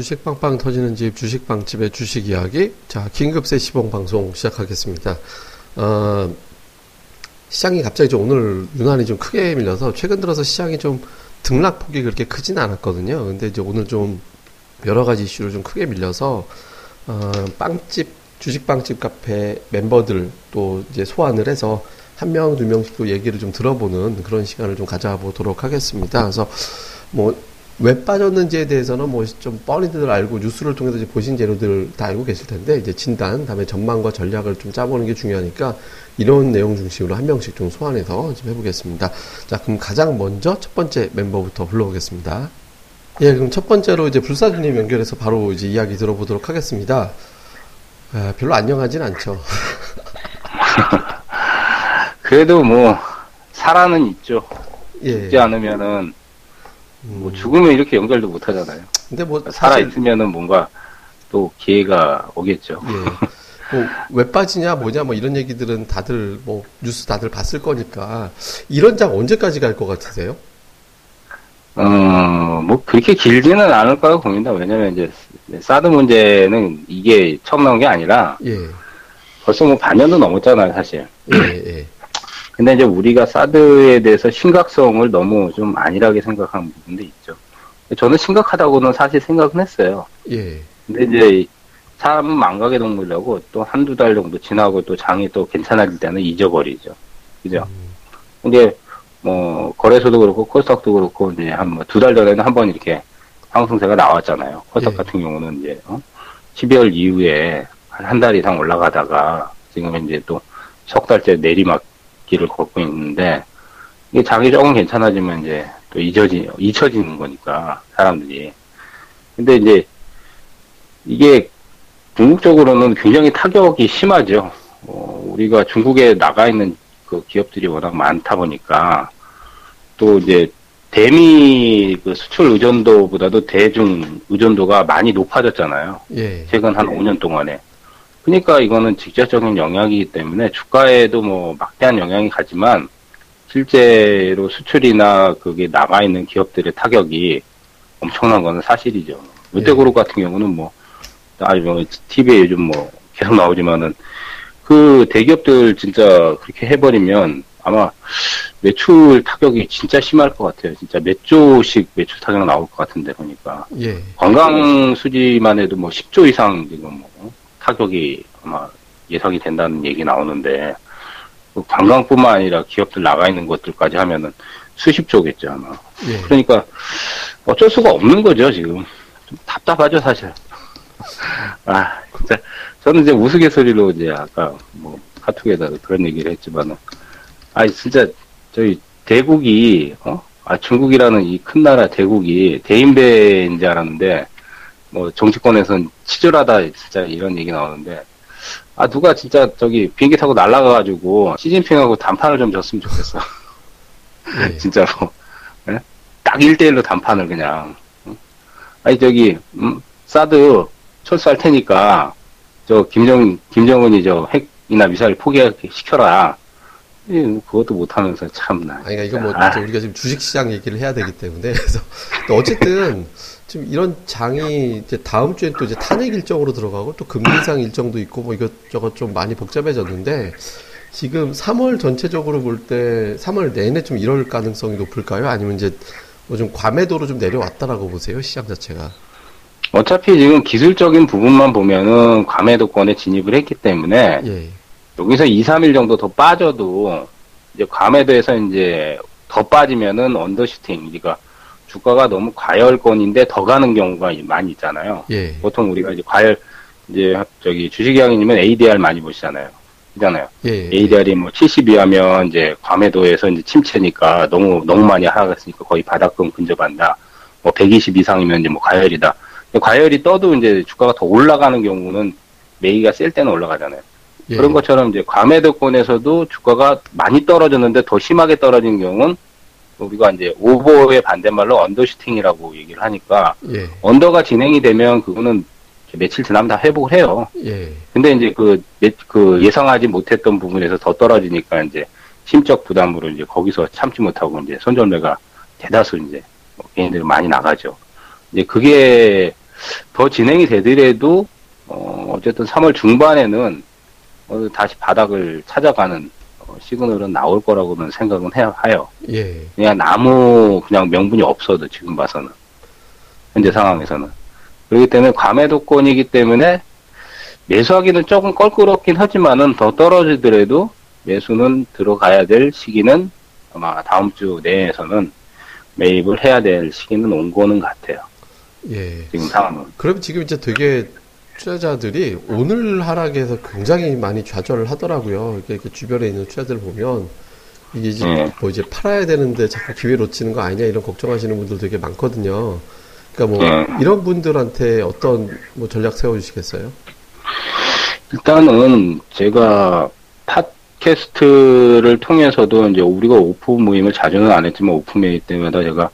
예, 주식 빵빵 터지는 집 주식 빵집의 주식 이야기. 자, 긴급세 시봉 방송 시작하겠습니다. 어, 시장이 갑자기 좀 오늘 유난히 좀 크게 밀려서 최근 들어서 시장이 좀 등락폭이 그렇게 크진 않았거든요. 근데 이제 오늘 좀 여러 가지 이슈로 좀 크게 밀려서 어, 빵집 주식 빵집 카페 멤버들 또 이제 소환을 해서 한 명, 두 명씩 또 얘기를 좀 들어보는 그런 시간을 좀 가져보도록 하겠습니다. 그래서 뭐 왜 빠졌는지에 대해서는 뭐 좀 뻔히들 알고 뉴스를 통해서 이제 보신 재료들 다 알고 계실 텐데 이제 진단, 다음에 전망과 전략을 좀 짜보는 게 중요하니까 이런 내용 중심으로 한 명씩 좀 소환해서 좀 해보겠습니다. 자, 그럼 가장 먼저 첫 번째 멤버부터 불러보겠습니다. 예, 그럼 첫 번째로 이제 불사주님 연결해서 바로 이제 이야기 들어보도록 하겠습니다. 아, 별로 안녕하진 않죠. 그래도 뭐 살아는 있죠. 예. 죽지 않으면은 뭐 음, 죽으면 이렇게 연결도 못 하잖아요. 근데 뭐 살아 사실 있으면은 뭔가 또 기회가 오겠죠. 예. 뭐, 왜 빠지냐, 뭐냐, 뭐, 이런 얘기들은 다들, 뭐, 뉴스 다들 봤을 거니까, 이런 장 언제까지 갈 것 같으세요? 어, 뭐 그렇게 길지는 않을 거라고 봅니다. 왜냐면 이제 사드 문제는 이게 처음 나온 게 아니라 예, 벌써 뭐 반년도 넘었잖아요, 사실. 예, 예. 근데 이제 우리가 사드에 대해서 심각성을 너무 좀 안일하게 생각하는 부분도 있죠. 저는 심각하다고는 사실 생각은 했어요. 예, 근데 이제 사람은 망각의 동물이라고 또 한두 달 정도 지나고 또 장이 또 괜찮아질 때는 잊어버리죠. 그죠? 근데 뭐 거래소도 그렇고 코스닥도 그렇고 이제 한뭐두달 전에는 한 번 이렇게 상승세가 나왔잖아요. 코스닥 예. 같은 경우는 이제 어? 12월 이후에 한 한 달 이상 올라가다가 지금 이제 또 석 달째 내리막 길을 걷고 있는데 이게 장이 조금 괜찮아지면 이제 또 잊어지 잊혀지는 거니까 사람들이. 근데 이제 이게 궁극적으로는 굉장히 타격이 심하죠. 어, 우리가 중국에 나가 있는 그 기업들이 워낙 많다 보니까 또 이제 대미 그 수출 의존도보다도 대중 의존도가 많이 높아졌잖아요. 예, 최근 한 5년 동안에. 그러니까 이거는 직접적인 영향이기 때문에 주가에도 뭐 막대한 영향이 가지만 실제로 수출이나 그게 나가 있는 기업들의 타격이 엄청난 거는 사실이죠. 롯데그룹 같은 경우는 뭐, 아니 뭐 TV에 요즘 뭐 계속 나오지만은 그 대기업들 진짜 그렇게 해버리면 아마 매출 타격이 진짜 심할 것 같아요. 진짜 몇 조씩 매출 타격 나올 것 같은데 보니까. 예, 관광 수지만 해도 뭐 10조 이상 지금 뭐 타격이 아마 예상이 된다는 얘기 나오는데 그 관광뿐만 아니라 기업들 나가 있는 것들까지 하면은 수십 조겠죠 아마. 예. 그러니까 어쩔 수가 없는 거죠 지금. 좀 답답하죠 사실. 아 진짜 저는 이제 우스갯소리로 이제 아까 뭐 카톡에다 그런 얘기를 했지만은 아 진짜 저희 대국이 어? 아 중국이라는 이 큰 나라 대국이 대인배인 줄 알았는데 뭐 정치권에선 치졸하다 진짜 이런 얘기 나오는데 아 누가 진짜 저기 비행기 타고 날아가가지고 시진핑하고 단판을 좀 줬으면 좋겠어 예. 진짜로 예? 딱 1대1로 단판을 그냥 응? 아니 저기 음, 사드 철수할 테니까 저 김정 김정은이 저 핵이나 미사일 포기시켜라 예, 그것도 못하면서 참나 아니, 그러니까 이거 뭐, 아. 우리가 지금 주식시장 얘기를 해야 되기 때문에. 그래서, 또 어쨌든, 지금 이런 장이 이제 다음 주엔 또 이제 탄핵 일정으로 들어가고 또 금리 인상 일정도 있고 뭐 이것저것 좀 많이 복잡해졌는데, 지금 3월 전체적으로 볼 때 3월 내내 좀 이럴 가능성이 높을까요? 아니면 이제 뭐 좀 과매도로 좀 내려왔다라고 보세요, 시장 자체가. 어차피 지금 기술적인 부분만 보면은 과매도권에 진입을 했기 때문에 예, 여기서 2, 3일 정도 더 빠져도 이제 과매도에서 이제 더 빠지면은 언더슈팅, 그러니까 주가가 너무 과열권인데 더 가는 경우가 많이 있잖아요. 예, 보통 우리가 이제 과열 이제 저기 주식이왕이면 ADR 많이 보시잖아요. 그잖아요. 예, 예. ADR이 뭐 70이 하면 이제 과매도에서 이제 침체니까 너무 너무 많이 하락했으니까 거의 바닥권 근접한다. 뭐 120 이상이면 이제 뭐 과열이다. 과열이 떠도 이제 주가가 더 올라가는 경우는 매기가 셀 때는 올라가잖아요. 예. 그런 것처럼 이제 과매도권에서도 주가가 많이 떨어졌는데 더 심하게 떨어진 경우는 우리가 이제 오버의 반대말로 언더슈팅이라고 얘기를 하니까 예, 언더가 진행이 되면 그거는 며칠 지나면 다 회복을 해요. 예, 근데 이제 그, 예- 그 예상하지 못했던 부분에서 더 떨어지니까 이제 심적 부담으로 이제 거기서 참지 못하고 이제 손절매가 대다수 이제 뭐 개인들이 많이 나가죠. 이제 그게 더 진행이 되더라도 어, 어쨌든 3월 중반에는 어, 다시 바닥을 찾아가는 어, 시그널은 나올 거라고는 생각은 해요. 해요. 예. 그냥 아무 그냥 명분이 없어도 지금 봐서는 현재 상황에서는 그렇기 때문에 과매도권이기 때문에 매수하기는 조금 껄끄럽긴 하지만은 더 떨어지더라도 매수는 들어가야 될 시기는 아마 다음 주 내에서는 매입을 해야 될 시기는 온 거는 같아요. 예. 지금 상황은. 그럼 지금 이제 되게 투자자들이 오늘 하락에서 굉장히 많이 좌절을 하더라고요. 이렇게, 주변에 있는 투자들 보면 이게 이제 네. 뭐 이제 팔아야 되는데 자꾸 기회 놓치는 거 아니냐 이런 걱정하시는 분들 되게 많거든요. 그러니까 뭐 네. 이런 분들한테 어떤 뭐 전략 세워주시겠어요? 일단은 제가 팟캐스트를 통해서도 이제 우리가 오픈 모임을 자주는 안 했지만 오픈 모임 때마다 제가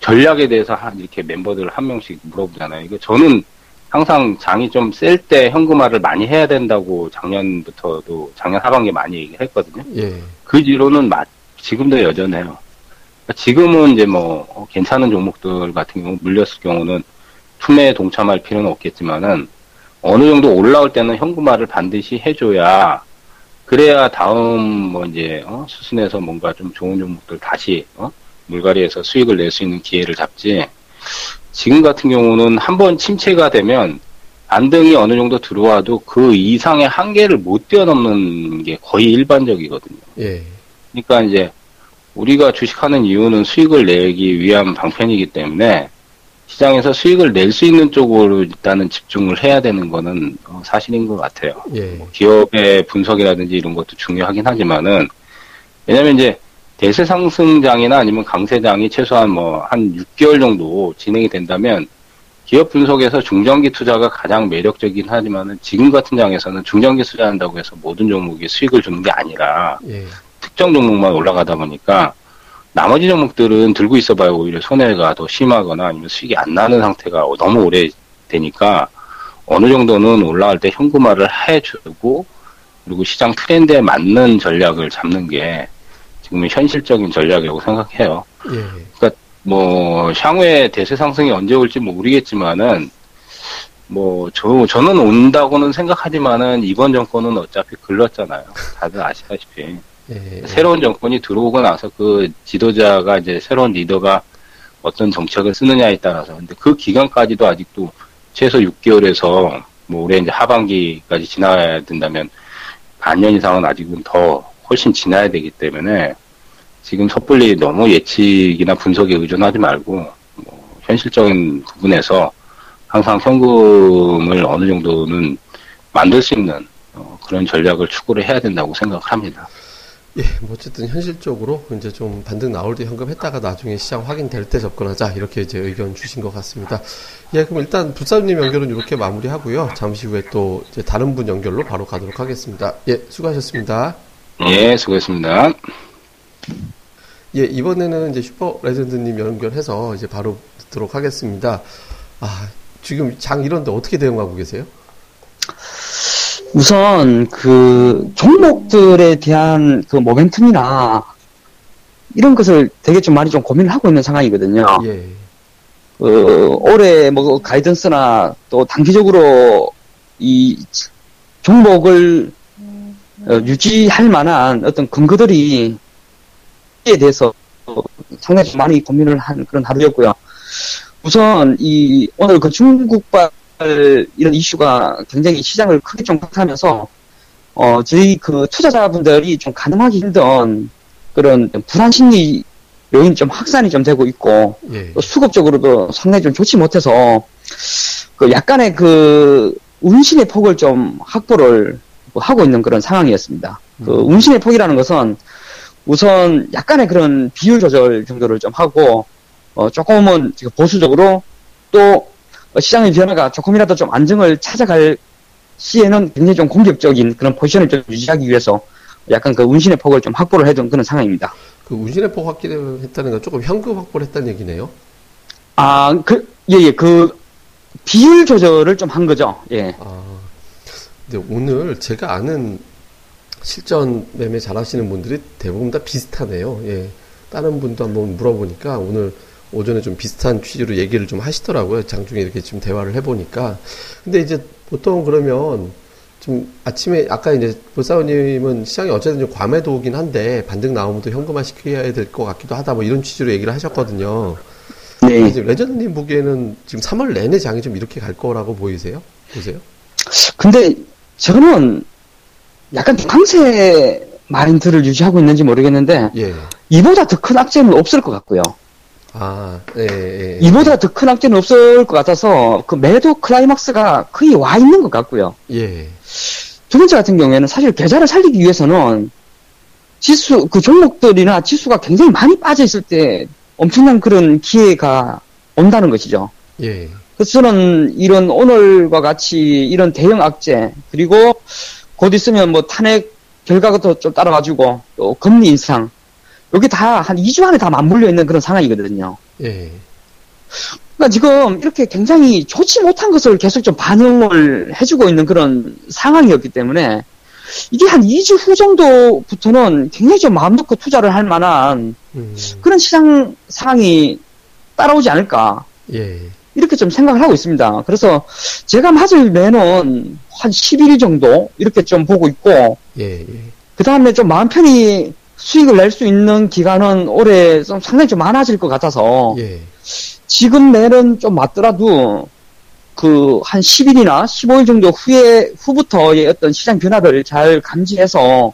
전략에 대해서 한 이렇게 멤버들 한 명씩 물어보잖아요. 이거 저는 항상 장이 좀 셀 때 현금화를 많이 해야 된다고 작년부터도 작년 하반기에 많이 얘기했거든요. 예. 그 뒤로는 마- 지금도 여전해요. 그러니까 지금은 이제 뭐 어, 괜찮은 종목들 같은 경우 물렸을 경우는 투매에 동참할 필요는 없겠지만은 어느 정도 올라올 때는 현금화를 반드시 해줘야 그래야 다음 뭐 이제 어, 수순에서 뭔가 좀 좋은 종목들 다시 어? 물갈이에서 수익을 낼 수 있는 기회를 잡지. 지금 같은 경우는 한 번 침체가 되면 반등이 어느 정도 들어와도 그 이상의 한계를 못 뛰어넘는 게 거의 일반적이거든요. 예. 그러니까 이제 우리가 주식하는 이유는 수익을 내기 위한 방편이기 때문에 시장에서 수익을 낼 수 있는 쪽으로 일단은 집중을 해야 되는 거는 어, 사실인 것 같아요. 예. 기업의 분석이라든지 이런 것도 중요하긴 하지만은 왜냐면 이제 대세 상승장이나 아니면 강세장이 최소한 뭐 한 6개월 정도 진행이 된다면 기업 분석에서 중장기 투자가 가장 매력적이긴 하지만은 지금 같은 장에서는 중장기 투자한다고 해서 모든 종목이 수익을 주는 게 아니라 예. 특정 종목만 올라가다 보니까 나머지 종목들은 들고 있어봐야 오히려 손해가 더 심하거나 아니면 수익이 안 나는 상태가 너무 오래 되니까 어느 정도는 올라갈 때 현금화를 해주고 그리고 시장 트렌드에 맞는 전략을 잡는 게 지금 현실적인 전략이라고 생각해요. 예. 뭐 향후에 대세 상승이 언제 올지 모르겠지만은 뭐 저 저는 온다고는 생각하지만은 이번 정권은 어차피 글렀잖아요. 다들 아시다시피. 예. 새로운 정권이 들어오고 나서 그 지도자가 이제 새로운 리더가 어떤 정책을 쓰느냐에 따라서 근데 그 기간까지도 아직도 최소 6개월에서 뭐 올해 이제 하반기까지 지나야 된다면 반년 이상은 아직은 더 훨씬 지나야 되기 때문에 지금 섣불리 너무 예측이나 분석에 의존하지 말고 뭐 현실적인 부분에서 항상 현금을 어느 정도는 만들 수 있는 어, 그런 전략을 추구를 해야 된다고 생각합니다. 예, 뭐 어쨌든 현실적으로 이제 좀 반등 나올 때 현금 했다가 나중에 시장 확인될 때 접근하자 이렇게 이제 의견 주신 것 같습니다. 예, 그럼 일단 부사님 연결은 이렇게 마무리하고요. 잠시 후에 또 이제 다른 분 연결로 바로 가도록 하겠습니다. 예, 수고하셨습니다. 예, 수고했습니다. 예, 이번에는 이제 슈퍼 레전드님 연결해서 이제 바로 듣도록 하겠습니다. 아, 지금 장 이런데 어떻게 대응하고 계세요? 우선 그 종목들에 대한 그 모멘텀이나 이런 것을 되게 좀 많이 좀 고민을 하고 있는 상황이거든요. 예, 어, 올해 뭐 가이던스나 또 단기적으로 이 종목을 어, 유지할 만한 어떤 근거들이 에 대해서 상당히 좀 많이 고민을 한 그런 하루였고요. 우선 이 오늘 그 중국발 이런 이슈가 굉장히 시장을 크게 좀 박하면서 어 저희 그 투자자분들이 좀 가늠하기 힘든 그런 불안 심리 요인이 좀 확산이 좀 되고 있고 예, 또 수급적으로도 상당히 좀 좋지 못해서 그 약간의 그 운신의 폭을 좀 확보를 하고 있는 그런 상황이었습니다. 그 음. 운신의 폭이라는 것은 우선 약간의 그런 비율 조절 정도를 좀 하고 어 조금은 지금 보수적으로 또 시장의 변화가 조금이라도 좀 안정을 찾아갈 시에는 굉장히 좀 공격적인 그런 포지션을 좀 유지하기 위해서 약간 그 운신의 폭을 좀 확보를 해둔 그런 상황입니다. 그 운신의 폭 확기를 했다는 건 조금 현금 확보를 했다는 얘기네요. 아, 그, 예, 예, 그, 비율 조절을 좀 한 거죠. 예. 아, 근데 오늘 제가 아는 실전 매매 잘 하시는 분들이 대부분 다 비슷하네요. 예. 다른 분도 한번 물어보니까 오늘 오전에 좀 비슷한 취지로 얘기를 좀 하시더라고요. 장중에 이렇게 좀 대화를 해보니까. 근데 이제 보통 그러면 좀 아침에 아까 이제 불사원님은 시장이 어쨌든 좀 과매도 오긴 한데 반등 나오면 또 현금화 시켜야 될 것 같기도 하다 뭐 이런 취지로 얘기를 하셨거든요. 네. 이제 레전드님 보기에는 지금 3월 내내 장이 좀 이렇게 갈 거라고 보이세요? 보세요? 근데 저는 약간 강세 마인드를 유지하고 있는지 모르겠는데 예. 이보다 더 큰 악재는 없을 것 같고요. 아, 예, 예. 예. 이보다 더 큰 악재는 없을 것 같아서 그 매도 클라이막스가 거의 와 있는 것 같고요. 예. 두 번째 같은 경우에는 사실 계좌를 살리기 위해서는 지수 그 종목들이나 지수가 굉장히 많이 빠져 있을 때 엄청난 그런 기회가 온다는 것이죠. 예. 그래서 저는 이런 오늘과 같이 이런 대형 악재 그리고 곧 있으면 뭐 탄핵 결과가 또좀 따라가지고 또 금리 인상 여기 다 한 2주 안에 다 맞물려 있는 그런 상황이거든요. 예. 그러니까 지금 이렇게 굉장히 좋지 못한 것을 계속 좀 반영을 해주고 있는 그런 상황이었기 때문에 이게 한 2주 후 정도부터는 굉장히 좀 마음 놓고 투자를 할 만한 음, 그런 시장 상황이 따라오지 않을까 예. 이렇게 좀 생각을 하고 있습니다. 그래서 제가 맞을 매는 한 11일 정도 이렇게 좀 보고 있고 예, 예. 그 다음에 좀 마음 편히 수익을 낼 수 있는 기간은 올해 좀 상당히 좀 많아질 것 같아서 예. 지금 매는 좀 맞더라도 그 한 10일이나 15일 정도 후에 후부터의 어떤 시장 변화를 잘 감지해서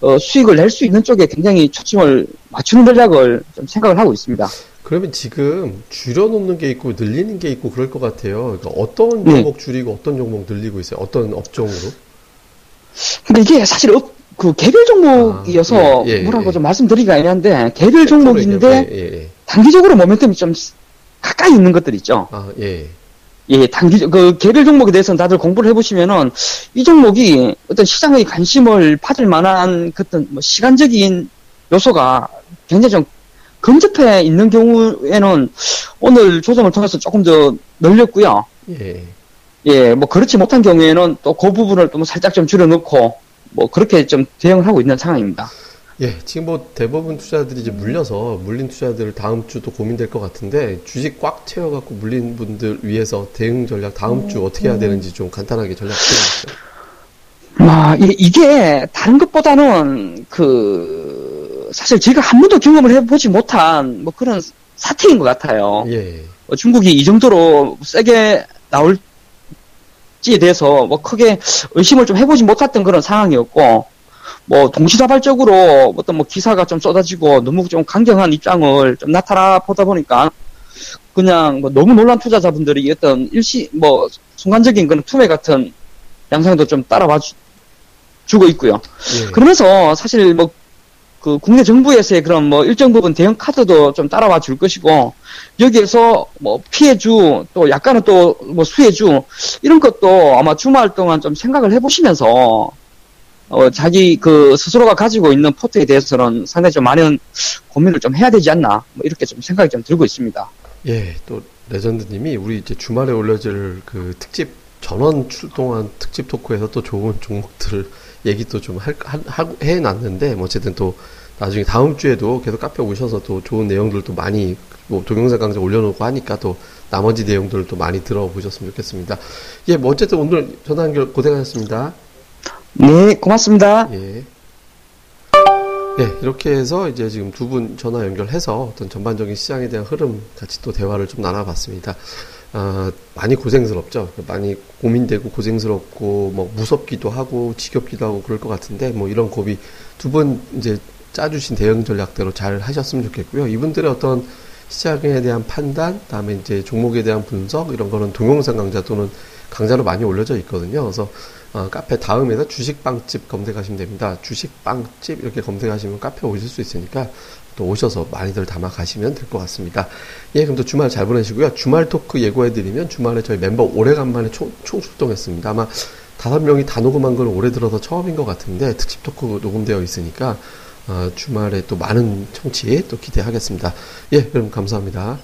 어, 수익을 낼 수 있는 쪽에 굉장히 초점을 맞추는 전략을 좀 생각을 하고 있습니다. 그러면 지금 줄여놓는 게 있고 늘리는 게 있고 그럴 것 같아요. 그러니까 어떤 네. 종목 줄이고 어떤 종목 늘리고 있어요? 어떤 업종으로? 근데 이게 사실 업- 그 개별 종목이어서 아, 예, 예, 뭐라고 예. 좀 말씀드리기가 애매한데 개별 종목인데 예, 예, 예. 단기적으로 모멘텀이 좀 가까이 있는 것들 있죠. 아, 예. 예, 단기, 그, 개별 종목에 대해서는 다들 공부를 해보시면은, 이 종목이 어떤 시장의 관심을 받을 만한 그 어떤 뭐 시간적인 요소가 굉장히 좀 근접해 있는 경우에는 오늘 조정을 통해서 조금 더 늘렸고요. 예. 예, 뭐 그렇지 못한 경우에는 또 그 부분을 또 살짝 좀 줄여놓고, 뭐 그렇게 좀 대응을 하고 있는 상황입니다. 예, 지금 뭐 대부분 투자들이 이제 물려서 물린 투자들 다음 주 또 고민될 것 같은데 주식 꽉 채워갖고 물린 분들 위해서 대응 전략 다음 주 어떻게 해야 되는지 좀 간단하게 전략 풀어주세요. 아, 이- 이게 다른 것보다는 그 사실 제가 한 번도 경험을 해보지 못한 뭐 그런 사태인 것 같아요. 예, 어, 중국이 이 정도로 세게 나올지에 대해서 뭐 크게 의심을 좀 해보지 못했던 그런 상황이었고 뭐 동시다발적으로 어떤 뭐 기사가 좀 쏟아지고 너무 좀 강경한 입장을 좀 나타나 보다 보니까 그냥 뭐 너무 놀란 투자자분들이 어떤 일시 뭐 순간적인 그런 투매 같은 양상도 좀 따라와 주, 주고 있고요. 예. 그러면서 사실 뭐 그 국내 정부에서의 그런 뭐 일정 부분 대응 카드도 좀 따라와 줄 것이고 여기에서 뭐 피해주 또 약간은 또 뭐 수혜주 이런 것도 아마 주말 동안 좀 생각을 해보시면서 어 자기 그 스스로가 가지고 있는 포트에 대해서는 상당히 좀 많은 고민을 좀 해야 되지 않나 뭐 이렇게 좀 생각이 좀 들고 있습니다. 예, 또 레전드님이 우리 이제 주말에 올려질 그 특집 전원 출동한 특집 토크에서 또 좋은 종목들 얘기 또좀 할, 하, 하- 해놨는데 뭐 어쨌든 또 나중에 다음 주에도 계속 카페 오셔서 또 좋은 내용들도 많이 뭐 동영상 강좌 올려놓고 하니까 또 나머지 내용들을 또 많이 들어보셨으면 좋겠습니다. 예, 뭐 어쨌든 오늘 전화 연결 고생하셨습니다. 네, 고맙습니다. 예. 예, 이렇게 해서 이제 지금 두 분 전화 연결해서 어떤 전반적인 시장에 대한 흐름 같이 또 대화를 좀 나눠봤습니다. 아, 많이 고생스럽죠. 많이 고민되고 고생스럽고 뭐 무섭기도 하고 지겹기도 하고 그럴 것 같은데 뭐 이런 고비 두 분 이제 짜주신 대응 전략대로 잘 하셨으면 좋겠고요. 이분들의 어떤 시장에 대한 판단, 다음에 이제 종목에 대한 분석 이런 거는 동영상 강좌 또는 강좌로 많이 올려져 있거든요. 그래서 어, 카페 다음에서 주식빵집 검색하시면 됩니다. 주식빵집 이렇게 검색하시면 카페 오실 수 있으니까 또 오셔서 많이들 담아 가시면 될 것 같습니다. 예, 그럼 또 주말 잘 보내시고요. 주말 토크 예고해드리면 주말에 저희 멤버 오래간만에 총, 총 출동했습니다. 아마 다섯 명이 다 녹음한 건 올해 들어서 처음인 것 같은데 특집 토크 녹음되어 있으니까 어, 주말에 또 많은 청취 또 기대하겠습니다. 예, 그럼 감사합니다.